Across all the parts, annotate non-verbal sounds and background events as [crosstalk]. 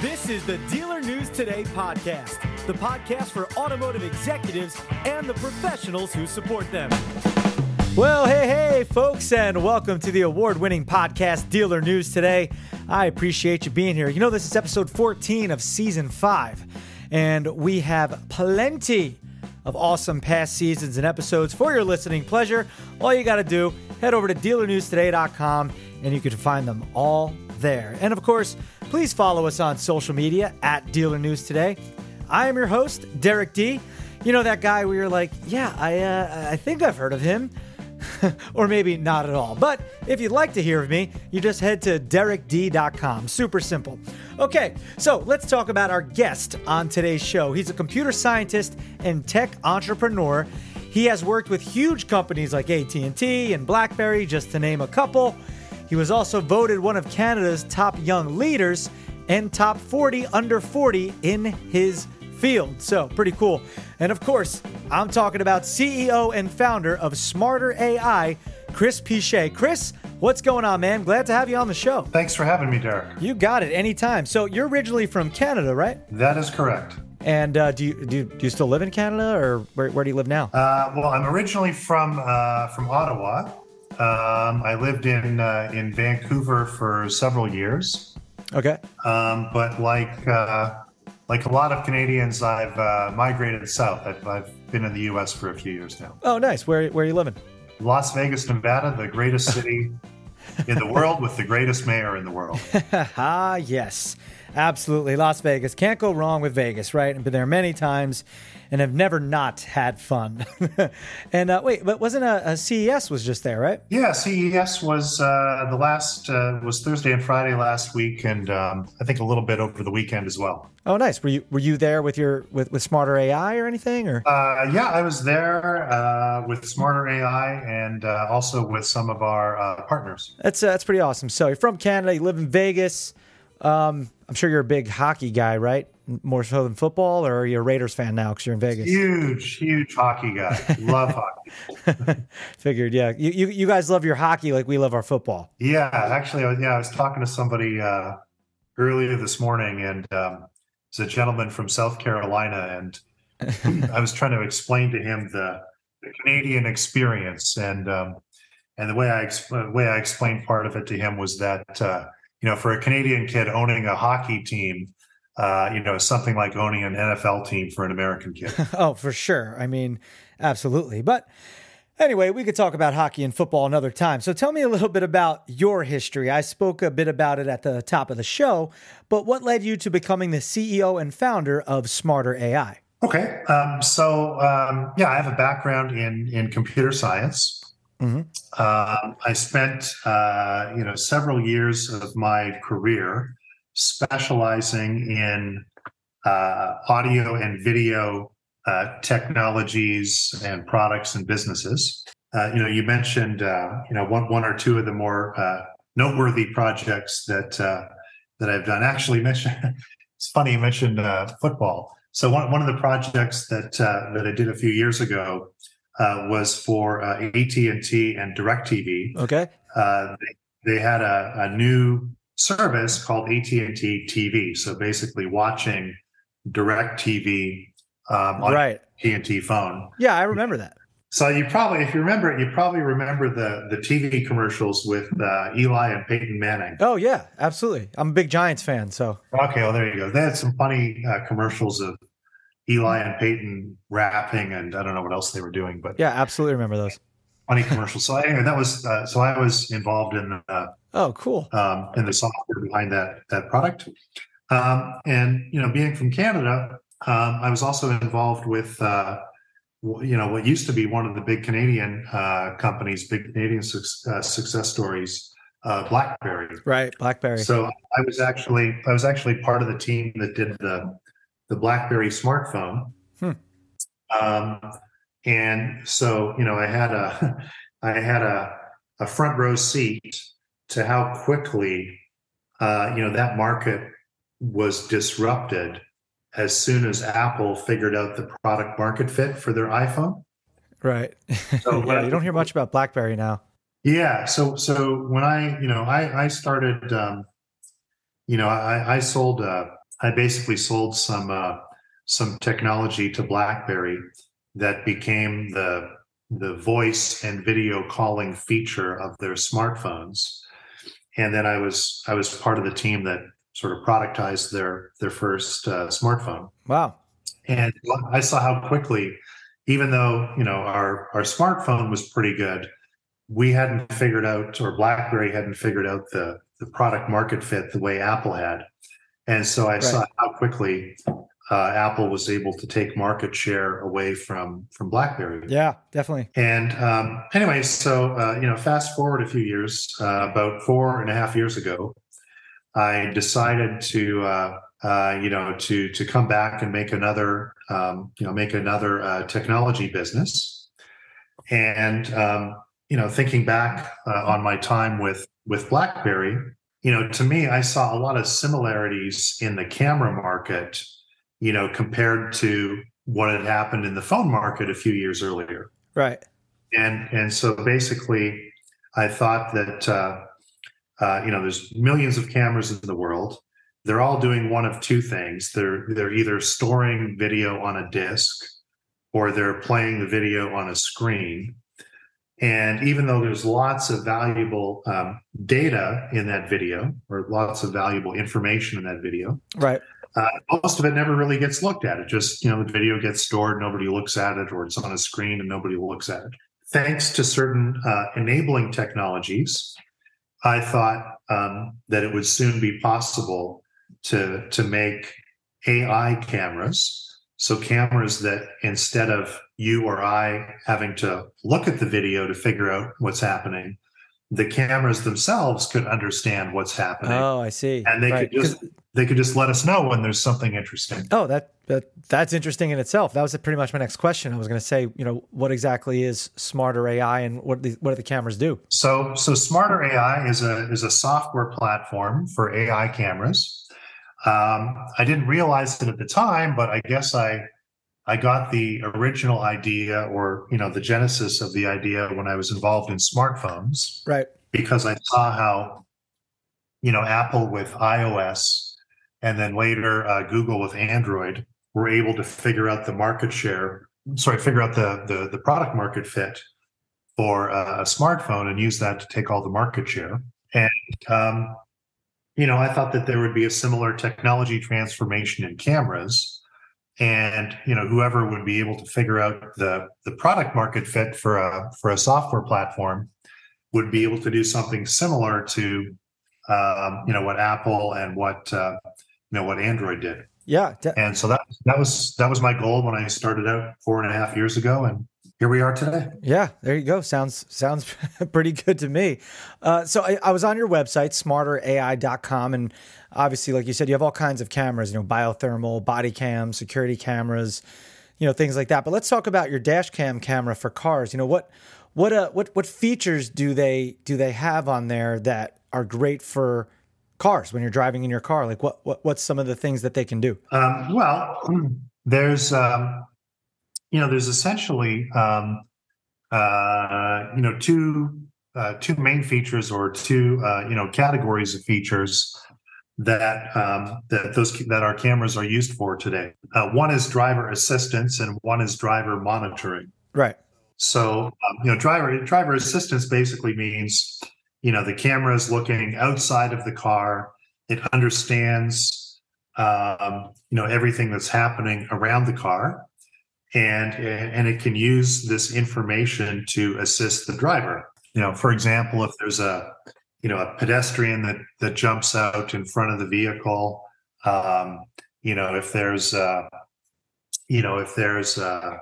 This is the Dealer News Today podcast, the podcast for automotive executives and the professionals who support them. Well, hey, hey, folks, and welcome to the award winning podcast, Dealer News Today. I appreciate you being here. You know, this is episode 14 of season five, and we have plenty of awesome past seasons and episodes for your listening pleasure. All you got to do, head over to dealernewstoday.com and you can find them all there. And of course, please follow us on social media at Dealer News Today. I am your host, Derek D. You know that guy where you're like, yeah, I, uh, I think I've heard of him. [laughs] or maybe not at all. But if you'd like to hear of me, you just head to derekd.com. Super simple. Okay, so let's talk about our guest on today's show. He's a computer scientist and tech entrepreneur. He has worked with huge companies like AT&T and BlackBerry just to name a couple. He was also voted one of Canada's top young leaders and top 40 under 40 in his field. So, pretty cool. And of course, I'm talking about CEO and founder of Smarter AI, Chris Piche. Chris, what's going on, man? Glad to have you on the show. Thanks for having me, Derek. You got it anytime. So, you're originally from Canada, right? That is correct. And uh, do, you, do, you, do you still live in Canada or where, where do you live now? Uh, well, I'm originally from uh, from Ottawa. Um, I lived in uh, in Vancouver for several years. Okay. Um, but like uh, like a lot of Canadians, I've uh, migrated south. I've, I've, been in the U.S. for a few years now. Oh, nice. Where where are you living? Las Vegas, Nevada, the greatest [laughs] city in the world with the greatest mayor in the world. [laughs] ah, yes. Absolutely. Las Vegas. Can't go wrong with Vegas, right? I've been there many times and have never not had fun. [laughs] and uh, wait, but wasn't a, a, CES was just there, right? Yeah, CES was uh, the last uh, was Thursday and Friday last week, and um, I think a little bit over the weekend as well. Oh, nice. Were you were you there with your with, with Smarter AI or anything? Or uh, yeah, I was there uh, with Smarter AI and uh, also with some of our partners. That's that's pretty awesome. So you're from Canada, you live in Vegas. Um, I'm sure you're a big hockey guy, right? More so than football, or are you a Raiders fan now because you're in Vegas? Huge, huge hockey guy. love hockey. [laughs] Figured, yeah. You, you, you guys love your hockey like we love our football. Yeah, actually, yeah. I was talking to somebody uh, earlier this morning, and um, it's a gentleman from South Carolina, and [laughs] I was trying to explain to him the, the Canadian experience, and um, and the way I the way I explained part of it to him was that. Uh, you know, for a Canadian kid owning a hockey team, uh, you know, something like owning an NFL team for an American kid. [laughs] oh, for sure. I mean, absolutely. But anyway, we could talk about hockey and football another time. So tell me a little bit about your history. I spoke a bit about it at the top of the show, but what led you to becoming the CEO and founder of Smarter AI? Okay. Um, so, um, yeah, I have a background in, in computer science. Mm-hmm. Uh, I spent, uh, you know, several years of my career specializing in uh, audio and video uh, technologies and products and businesses. Uh, you know, you mentioned, uh, you know, one one or two of the more noteworthy projects that that I've done. Actually, [laughs] mentioned it's funny you mentioned football. So one one of the projects that that I did a few years ago uh, was for uh, AT&T and DirecTV. Okay. Uh, they, they, had a, a, new service called AT&T TV. So basically watching DirecTV um, on right. AT&T phone. Yeah, I remember that. So you probably, if you remember it, you probably remember the the TV commercials with uh, Eli and Peyton Manning. Oh yeah, absolutely. I'm a big Giants fan, so okay. Well, there you go. They had some funny uh, commercials of Eli and Peyton rapping, and I don't know what else they were doing, but yeah, absolutely remember those funny commercials. So anyway, that was uh, so I was involved in uh, oh cool um, in the software behind that that product, um, and you know, being from Canada, um, I was also involved with. Uh, you know what used to be one of the big Canadian uh, companies, big Canadian su- uh, success stories, uh, BlackBerry. Right, BlackBerry. So I was actually I was actually part of the team that did the the BlackBerry smartphone. Hmm. Um, and so, you know, I had a, [laughs] I had a, a front row seat to how quickly, uh, you know, that market was disrupted as soon as Apple figured out the product market fit for their iPhone. Right. So [laughs] yeah, you don't hear much about BlackBerry now. Yeah. So so when I you know I I started um, you know I I sold a I basically sold some uh, some technology to BlackBerry that became the the voice and video calling feature of their smartphones. And then I was I was part of the team that sort of productized their their first uh, smartphone. Wow! And I saw how quickly, even though you know our our smartphone was pretty good, we hadn't figured out, or BlackBerry hadn't figured out the the product market fit the way Apple had. And so I right. saw how quickly uh, Apple was able to take market share away from from BlackBerry. Yeah, definitely. And um, anyway, so uh, you know, fast forward a few years, uh, about four and a half years ago, I decided to uh, uh, you know to to come back and make another um, you know make another uh, technology business. And um, you know, thinking back on my time with with BlackBerry, you know, to me, I saw a lot of similarities in the camera market, you know, compared to what had happened in the phone market a few years earlier. Right. And and so basically, I thought that uh, uh, you know, there's millions of cameras in the world. They're all doing one of two things. They're they're either storing video on a disk, or they're playing the video on a screen. And even though there's lots of valuable um, data in that video or lots of valuable information in that video, right? Uh, most of it never really gets looked at. It just, you know, the video gets stored, nobody looks at it, or it's on a screen and nobody looks at it. Thanks to certain uh, enabling technologies, I thought um, that it would soon be possible to to make AI cameras so cameras that instead of you or I having to look at the video to figure out what's happening, the cameras themselves could understand what's happening. Oh, I see. And they right. could just they could just let us know when there's something interesting. Oh, that, that that's interesting in itself. That was pretty much my next question. I was going to say, you know, what exactly is smarter AI and what the, what do the cameras do? So so smarter AI is a is a software platform for AI cameras um, I didn't realize it at the time, but I guess I I got the original idea or you know the genesis of the idea when I was involved in smartphones. Right. Because I saw how you know Apple with iOS and then later uh, Google with Android were able to figure out the market share, sorry, figure out the the, the product market fit for a smartphone and use that to take all the market share. And um, you know, I thought that there would be a similar technology transformation in cameras. And you know, whoever would be able to figure out the the product market fit for a for a software platform would be able to do something similar to um, you know what Apple and what uh, you know what Android did. Yeah, and so that that was that was my goal when I started out four and a half years ago, and here we are today. Yeah, there you go. Sounds sounds [laughs] pretty good to me. Uh, so I, I, was on your website, smarterai.com, and obviously, like you said, you have all kinds of cameras. You know, biothermal, body cam, security cameras, you know, things like that. But let's talk about your dash cam camera for cars. You know, what what uh, what what features do they do they have on there that are great for cars when you're driving in your car? Like, what what what's some of the things that they can do? Um, well, [clears throat] there's um, you know, there's essentially, um, uh, you know, two uh, two main features or two uh, you know categories of features that um, that those that our cameras are used for today. Uh, one is driver assistance, and one is driver monitoring. Right. So um, you know, driver driver assistance basically means you know the camera is looking outside of the car. It understands um, you know everything that's happening around the car and and it can use this information to assist the driver. You know for example if there's a you know a pedestrian that that jumps out in front of the vehicle um, you know if there's uh you know if there's uh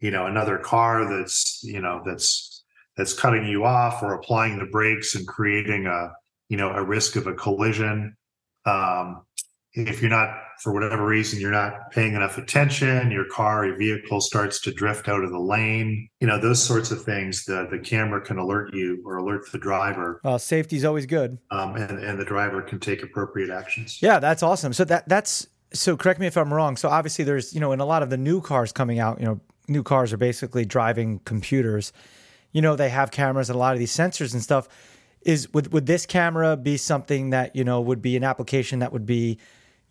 you know another car that's you know that's that's cutting you off or applying the brakes and creating a you know a risk of a collision um if you're not for whatever reason you're not paying enough attention your car your vehicle starts to drift out of the lane. You know those sorts of things the the camera can alert you or alert the driver. Well safety's always good. Um, and and the driver can take appropriate actions. Yeah that's awesome. So that that's so correct me if i'm wrong. So obviously there's you know in a lot of the new cars coming out you know new cars are basically driving computers. You know they have cameras and a lot of these sensors and stuff. Is would would this camera be something that you know would be an application that would be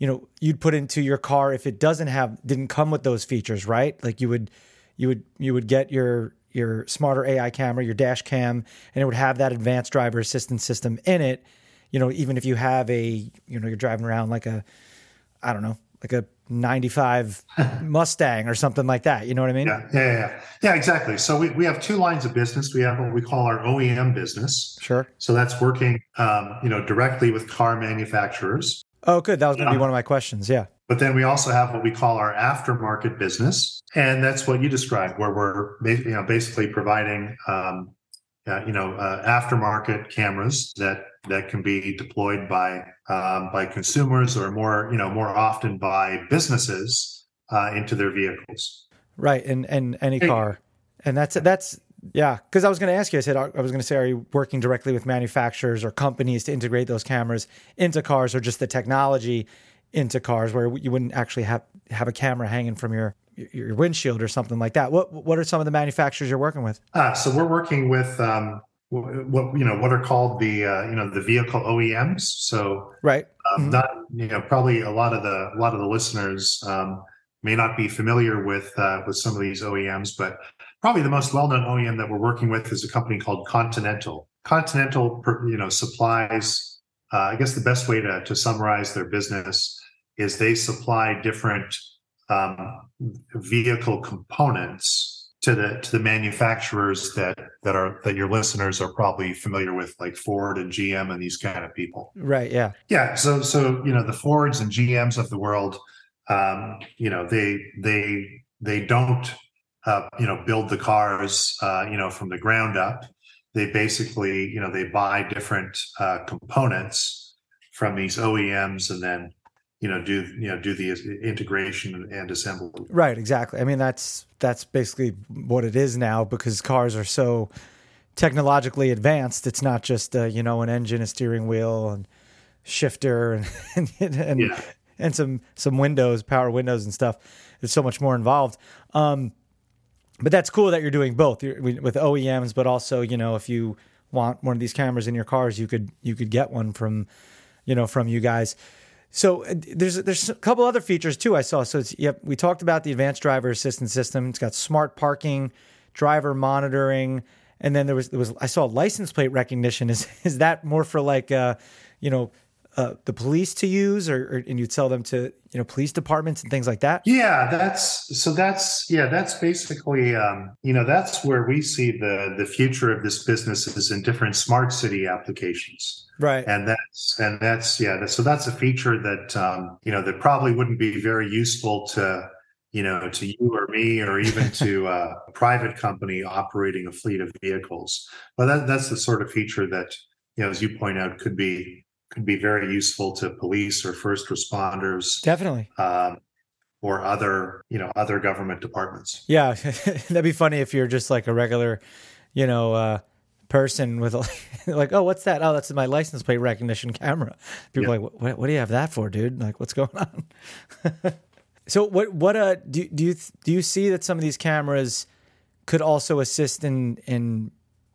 you know you'd put into your car if it doesn't have didn't come with those features, right? Like you would you would you would get your your smarter AI camera, your dash cam, and it would have that advanced driver assistance system in it. You know, even if you have a, you know, you're driving around like a, I don't know, like a 95 [laughs] Mustang or something like that. You know what I mean? Yeah, yeah, yeah, yeah, exactly. So we, we have two lines of business. We have what we call our OEM business. Sure. So that's working, um, you know, directly with car manufacturers. Oh, good. That was going to be one of my questions. Yeah. But then we also have what we call our aftermarket business, and that's what you described, where we're you know basically providing um, uh, you know uh, aftermarket cameras that that can be deployed by um, by consumers or more you know more often by businesses uh, into their vehicles. Right, and and any car, and that's that's yeah. Because I was going to ask you, I said I was going to say, are you working directly with manufacturers or companies to integrate those cameras into cars, or just the technology? into cars where you wouldn't actually have have a camera hanging from your your windshield or something like that. What what are some of the manufacturers you're working with? Uh, so we're working with um, what you know what are called the uh, you know the vehicle OEMs. So right, um, mm-hmm. not you know probably a lot of the a lot of the listeners um, may not be familiar with uh, with some of these OEMs, but probably the most well known OEM that we're working with is a company called Continental. Continental, you know, supplies. Uh, I guess the best way to to summarize their business is they supply different um, vehicle components to the to the manufacturers that that are that your listeners are probably familiar with, like Ford and GM and these kind of people. Right. Yeah. Yeah. So so you know the Fords and GMs of the world, um, you know they they they don't uh, you know build the cars uh, you know from the ground up. They basically you know they buy different uh, components from these OEMs and then you know do you know do the integration and assembly. Right exactly. I mean that's that's basically what it is now because cars are so technologically advanced. It's not just uh, you know an engine a steering wheel and shifter [laughs] and and and, yeah. and some some windows power windows and stuff. It's so much more involved. Um, but that's cool that you're doing both with OEMs but also you know if you want one of these cameras in your cars you could you could get one from you know from you guys so uh, there's there's a couple other features too I saw. So yep, we talked about the advanced driver assistance system. It's got smart parking, driver monitoring, and then there was there was I saw license plate recognition. [laughs] Is is that more for like uh, you know uh, the police to use, or, or, and you'd sell them to you know police departments and things like that? Yeah, that's so. That's yeah, that's basically um, you know that's where we see the the future of this business is in different smart city applications. Right, and that's and that's yeah. So that's a feature that um, you know that probably wouldn't be very useful to you know to you or me or even to [laughs] uh, a private company operating a fleet of vehicles. But that, that's the sort of feature that you know, as you point out, could be could be very useful to police or first responders. Definitely. Um, or other, you know, other government departments. Yeah, [laughs] that'd be funny if you're just like a regular, you know, uh, person with [laughs] like, oh, what's that? Oh, that's my license plate recognition camera. People yeah. like, what, what do you have that for, dude? Like, what's going on? [laughs] so, what, what, uh, do do you do you see that some of these cameras could also assist in in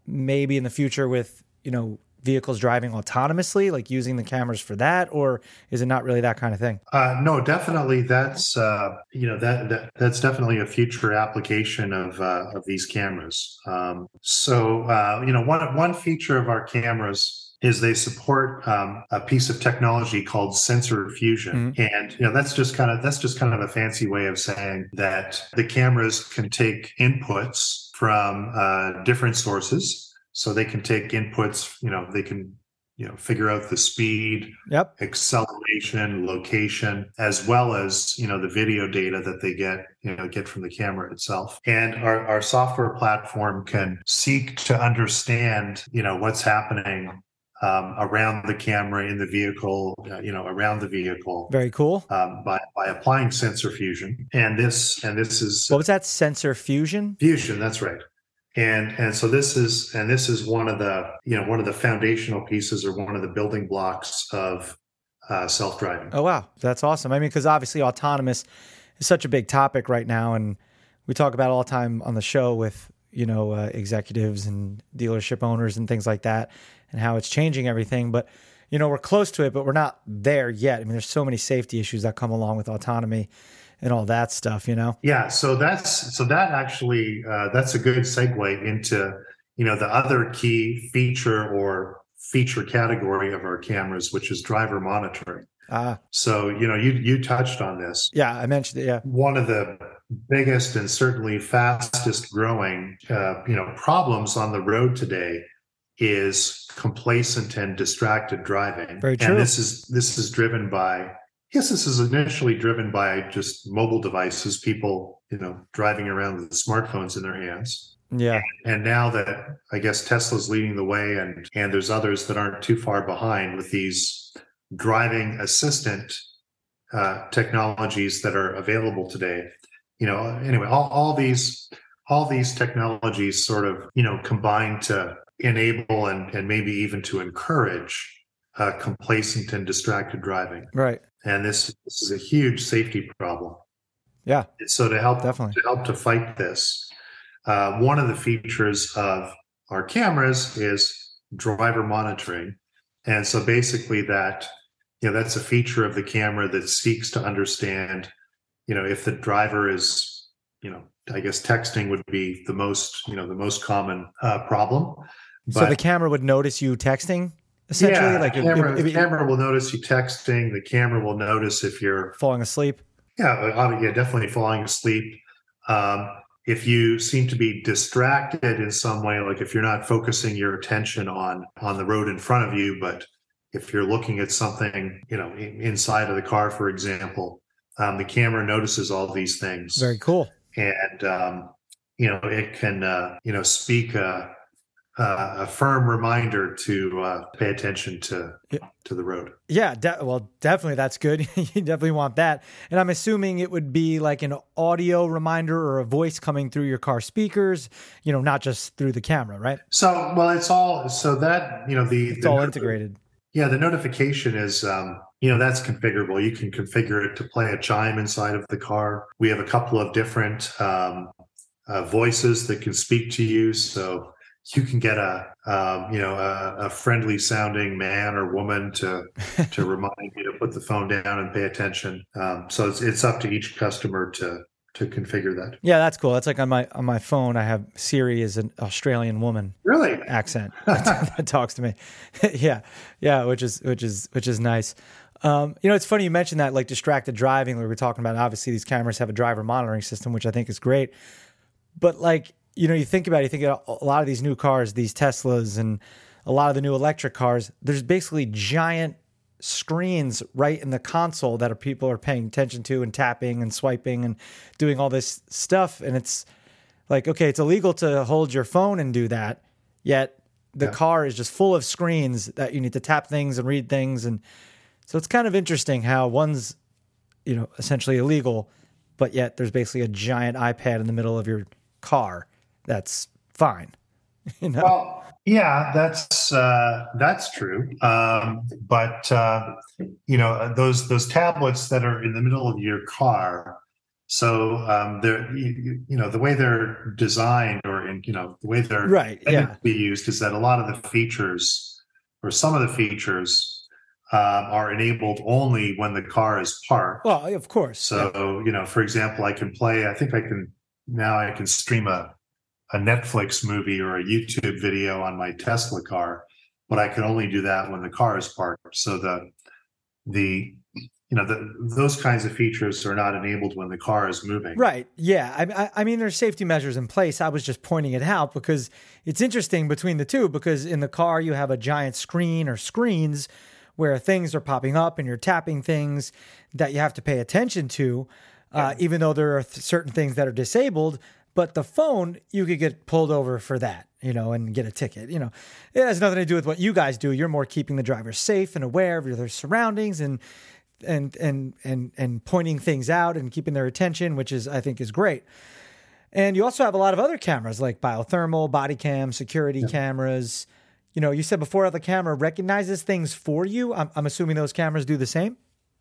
maybe in the future with you know vehicles driving autonomously, like using the cameras for that, or is it not really that kind of thing? Uh, no, definitely. That's uh, you know that, that that's definitely a future application of uh, of these cameras. Um, so uh, you know one one feature of our cameras is they support um, a piece of technology called sensor fusion mm-hmm. and you know that's just kind of that's just kind of a fancy way of saying that the cameras can take inputs from uh, different sources so they can take inputs you know they can you know figure out the speed yep acceleration location as well as you know the video data that they get you know get from the camera itself and our, our software platform can seek to understand you know what's happening um, around the camera in the vehicle, uh, you know, around the vehicle. Very cool. Um, by by applying sensor fusion, and this and this is what was that sensor fusion? Fusion, that's right and and so this is and this is one of the you know one of the foundational pieces or one of the building blocks of uh, self-driving. Oh wow. That's awesome. I mean because obviously autonomous is such a big topic right now and we talk about all the time on the show with you know uh, executives and dealership owners and things like that and how it's changing everything. But you know, we're close to it, but we're not there yet. I mean, there's so many safety issues that come along with autonomy and all that stuff, you know? Yeah. So that's, so that actually, uh, that's a good segue into, you know, the other key feature or feature category of our cameras, which is driver monitoring. Ah. So, you know, you, you touched on this. Yeah. I mentioned it. Yeah. One of the biggest and certainly fastest growing, uh, you know, problems on the road today is complacent and distracted driving. Very true. And this is this is driven by yes, this is initially driven by just mobile devices, people, you know, driving around with smartphones in their hands. Yeah. And now that I guess Tesla's leading the way and and there's others that aren't too far behind with these driving assistant uh, technologies that are available today. You know, anyway, all, all these all these technologies sort of, you know, combine to enable and, and maybe even to encourage uh, complacent and distracted driving. Right. And this this is a huge safety problem. Yeah. So to help definitely to help to fight this, uh, one of the features of our cameras is driver monitoring, and so basically that you know that's a feature of the camera that seeks to understand, you know, if the driver is you know I guess texting would be the most you know the most common uh, problem. But, so the camera would notice you texting essentially. Yeah, like camera, it, the camera will notice you texting. The camera will notice if you're falling asleep. Yeah, uh, yeah, definitely falling asleep. Um, if you seem to be distracted in some way, like if you're not focusing your attention on on the road in front of you, but if you're looking at something, you know, inside of the car, for example, um, the camera notices all these things. Very cool. And um, you know, it can uh, you know speak. Uh, uh, a firm reminder to uh, pay attention to yeah. to the road. Yeah, de- well, definitely that's good. [laughs] you definitely want that. And I'm assuming it would be like an audio reminder or a voice coming through your car speakers. You know, not just through the camera, right? So, well, it's all so that you know the it's the all integrated. Yeah, the notification is. Um, you know that's configurable. You can configure it to play a chime inside of the car. We have a couple of different um, uh, voices that can speak to you. So you can get a um, you know a, a, friendly sounding man or woman to to [laughs] remind you to put the phone down and pay attention. Um, so it's it's up to each customer to to configure that. Yeah, that's cool. That's like on my on my phone. I have Siri as an Australian woman. Really accent that, [laughs] [laughs] that talks to me. yeah, yeah, which is which is which is nice. Um, you know, it's funny you mentioned that like distracted driving. We were talking about obviously these cameras have a driver monitoring system, which I think is great. But like you know, you think about it, you think about a lot of these new cars, these Teslas and a lot of the new electric cars, there's basically giant screens right in the console that are, people are paying attention to and tapping and swiping and doing all this stuff. And it's like, okay, it's illegal to hold your phone and do that. Yet the yeah. car is just full of screens that you need to tap things and read things. And so it's kind of interesting how one's, you know, essentially illegal, but yet there's basically a giant iPad in the middle of your car that's fine. [laughs] You know? Well, yeah, that's uh, that's true. Um, but uh, you know those those tablets that are in the middle of your car. So um, they're you, you, know the way they're designed, or in, you know the way they're right, yeah. be used is that a lot of the features, or some of the features, uh, are enabled only when the car is parked. Well, of course. So yeah. you know, for example, I can play. I think I can now. I can stream a a Netflix movie or a YouTube video on my Tesla car, but I can only do that when the car is parked. So the the you know the, those kinds of features are not enabled when the car is moving. Right. Yeah. I, I mean, there's safety measures in place. I was just pointing it out because it's interesting between the two. Because in the car you have a giant screen or screens where things are popping up and you're tapping things that you have to pay attention to. Uh, even though there are th- certain things that are disabled, but the phone, you could get pulled over for that, you know, and get a ticket. You know, it has nothing to do with what you guys do. You're more keeping the driver safe and aware of their surroundings and and and and and pointing things out and keeping their attention, which is I think is great. And you also have a lot of other cameras like biothermal, body cam, security yeah. cameras. You know, you said before the camera recognizes things for you. I'm, I'm assuming those cameras do the same.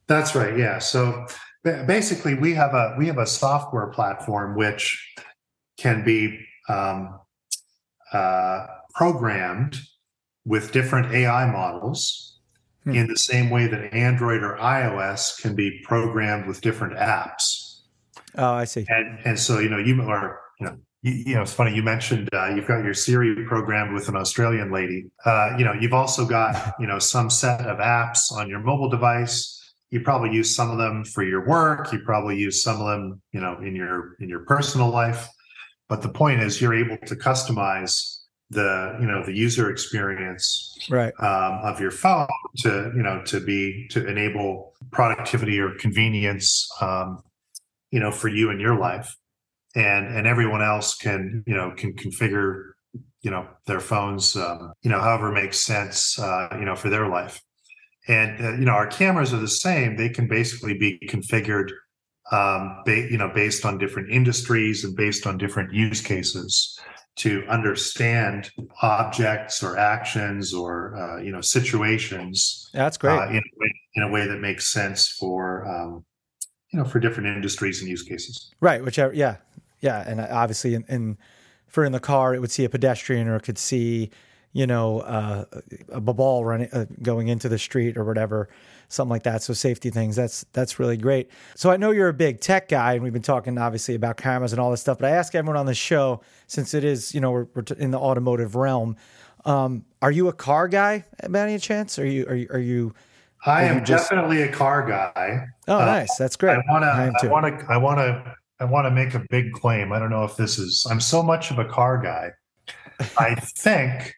That's right. Yeah. So basically, we have a we have a software platform which can be um, uh, programmed with different AI models. hmm. in the same way that Android or iOS can be programmed with different apps. Oh, I see. And and so you know you are you know you, you know it's funny you mentioned uh, you've got your Siri programmed with an Australian lady. Uh, you know you've also got you know some set of apps on your mobile device. You probably use some of them for your work. You probably use some of them you know in your in your personal life. But the point is you're able to customize the you know the user experience right. um, of your phone to you know to be to enable productivity or convenience um, you know for you in your life. And and everyone else can you know can configure you know their phones um, you know however makes sense uh, you know for their life. And uh, you know our cameras are the same. They can basically be configured um, ba- you know based on different industries and based on different use cases to understand objects or actions or uh, you know situations. That's great uh, in, a way, in, a way, that makes sense for um, you know for different industries and use cases. Right. Whichever. Yeah. Yeah. And uh, obviously, in, in for in the car, it would see a pedestrian or it could see you know uh, a ball running uh, going into the street or whatever something like that. So safety things, that's that's really great. So I know you're a big tech guy, and we've been talking obviously about cameras and all this stuff. But I ask everyone on the show, since it is you know we're, we're in the automotive realm, um, are you a car guy by any chance? Are you are you, are you I am just... definitely a car guy. Oh, uh, nice. That's great. I want to. I want to. I want to. I want to make a big claim. I don't know if this is. I'm so much of a car guy. I [laughs] think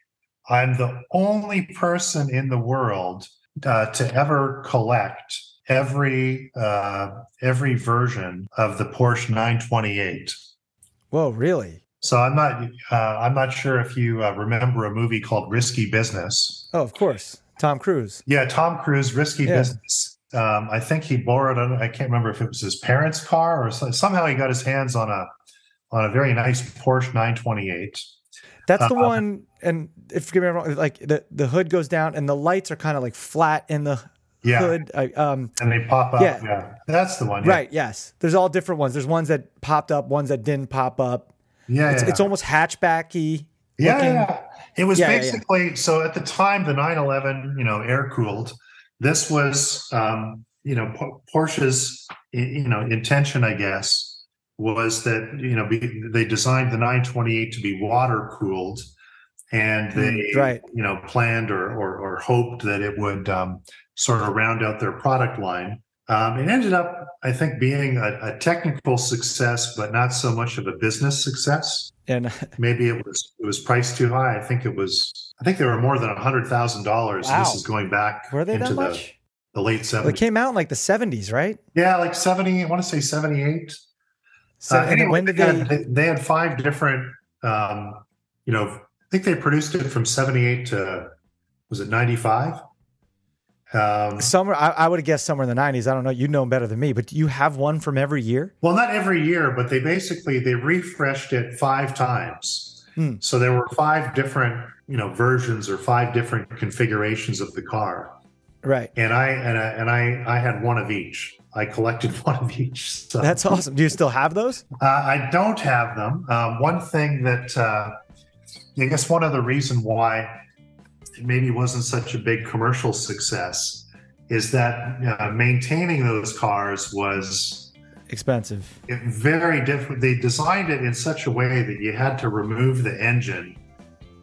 I'm the only person in the world uh, to ever collect every uh, every version of the Porsche 928. Whoa, really? So I'm not uh, I'm not sure if you uh, remember a movie called Risky Business. Oh, of course, Tom Cruise. Yeah, Tom Cruise, Risky yeah. Business. Um, I think he borrowed. I can't remember if it was his parents' car or somehow he got his hands on a on a very nice Porsche 928. That's the uh, one, and if you me wrong, like the the hood goes down and the lights are kind of like flat in the yeah. hood. I, um, and they pop up. Yeah. yeah. that's the one. Yeah. Right. Yes. There's all different ones. There's ones that popped up, ones that didn't pop up. Yeah, it's, it's almost hatchbacky. Yeah, yeah. It was basically so at the time the 911, you know, air cooled. This was, um, you know, Porsche's, you know, intention, I guess, was that you know they designed the 928 to be water cooled and hmm, they right. you know planned or, or, or hoped that it would um, sort of round out their product line um, it ended up i think being a, a, technical success but not so much of a business success and [laughs] maybe it was it was priced too high i think it was i think they were more than a hundred thousand dollars this is going back were they into that much? The, the late 70s well, it came out in like the 70s right yeah like 70 i want to say 78 so uh, anyway, when did they... they? They had five different. Um, you know, I think they produced it from '78 to was it '95? Um, somewhere, I, I would have guessed somewhere in the '90s. I don't know. You know better than me, but do you have one from every year. Well, not every year, but they basically they refreshed it five times. Hmm. So there were five different, you know, versions or five different configurations of the car. Right. And I and I and I I had one of each. I collected [laughs] one of each. So. That's awesome. Do you still have those? Uh, I don't have them. Um, one thing that uh, I guess one of the reason why it maybe wasn't such a big commercial success is that uh, maintaining those cars was expensive. Very different. They designed it in such a way that you had to remove the engine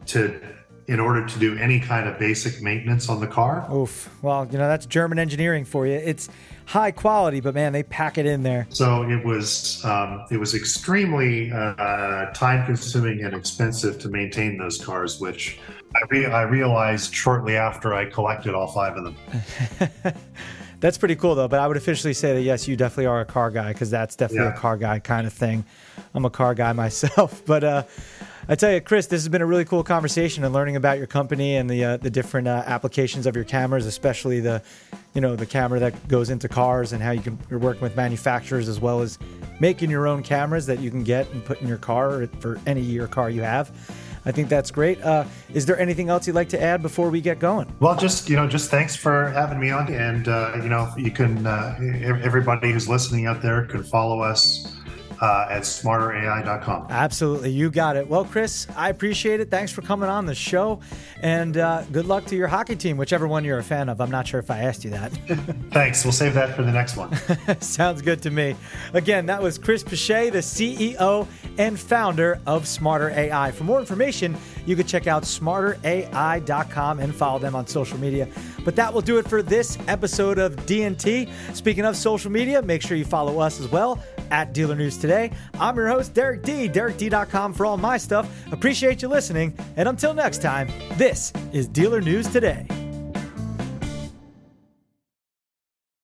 to in order to do any kind of basic maintenance on the car. Oof. Well, you know, that's German engineering for you. It's high quality, but man, they pack it in there. So it was um, it was extremely uh, time consuming and expensive to maintain those cars, which I, re- I realized shortly after I collected all five of them. [laughs] that's pretty cool though. But I would officially say that yes, you definitely are a car guy because that's definitely yeah. a car guy kind of thing. I'm a car guy [laughs] myself, but. uh I tell you, Chris, this has been a really cool conversation and learning about your company and the uh, the different uh, applications of your cameras, especially the, you know, the camera that goes into cars and how you can you're working with manufacturers as well as making your own cameras that you can get and put in your car for any year car you have. I think that's great. Uh, is there anything else you'd like to add before we get going? Well, just you know, just thanks for having me on, and uh, you know, you can uh, everybody who's listening out there can follow us uh, at smarterai.com. Absolutely. You got it. Well, Chris, I appreciate it. Thanks for coming on the show. And uh, good luck to your hockey team, whichever one you're a fan of. I'm not sure if I asked you that. [laughs] Thanks. We'll save that for the next one. [laughs] Sounds good to me. Again, that was Chris Piche, the CEO and founder of Smarter AI. For more information, you can check out smarterai.com and follow them on social media. But that will do it for this episode of DNT. Speaking of social media, make sure you follow us as well at Dealer News Today. I'm your host, Derek D, DerekD.com for all my stuff. Appreciate you listening. And until next time, this is Dealer News Today.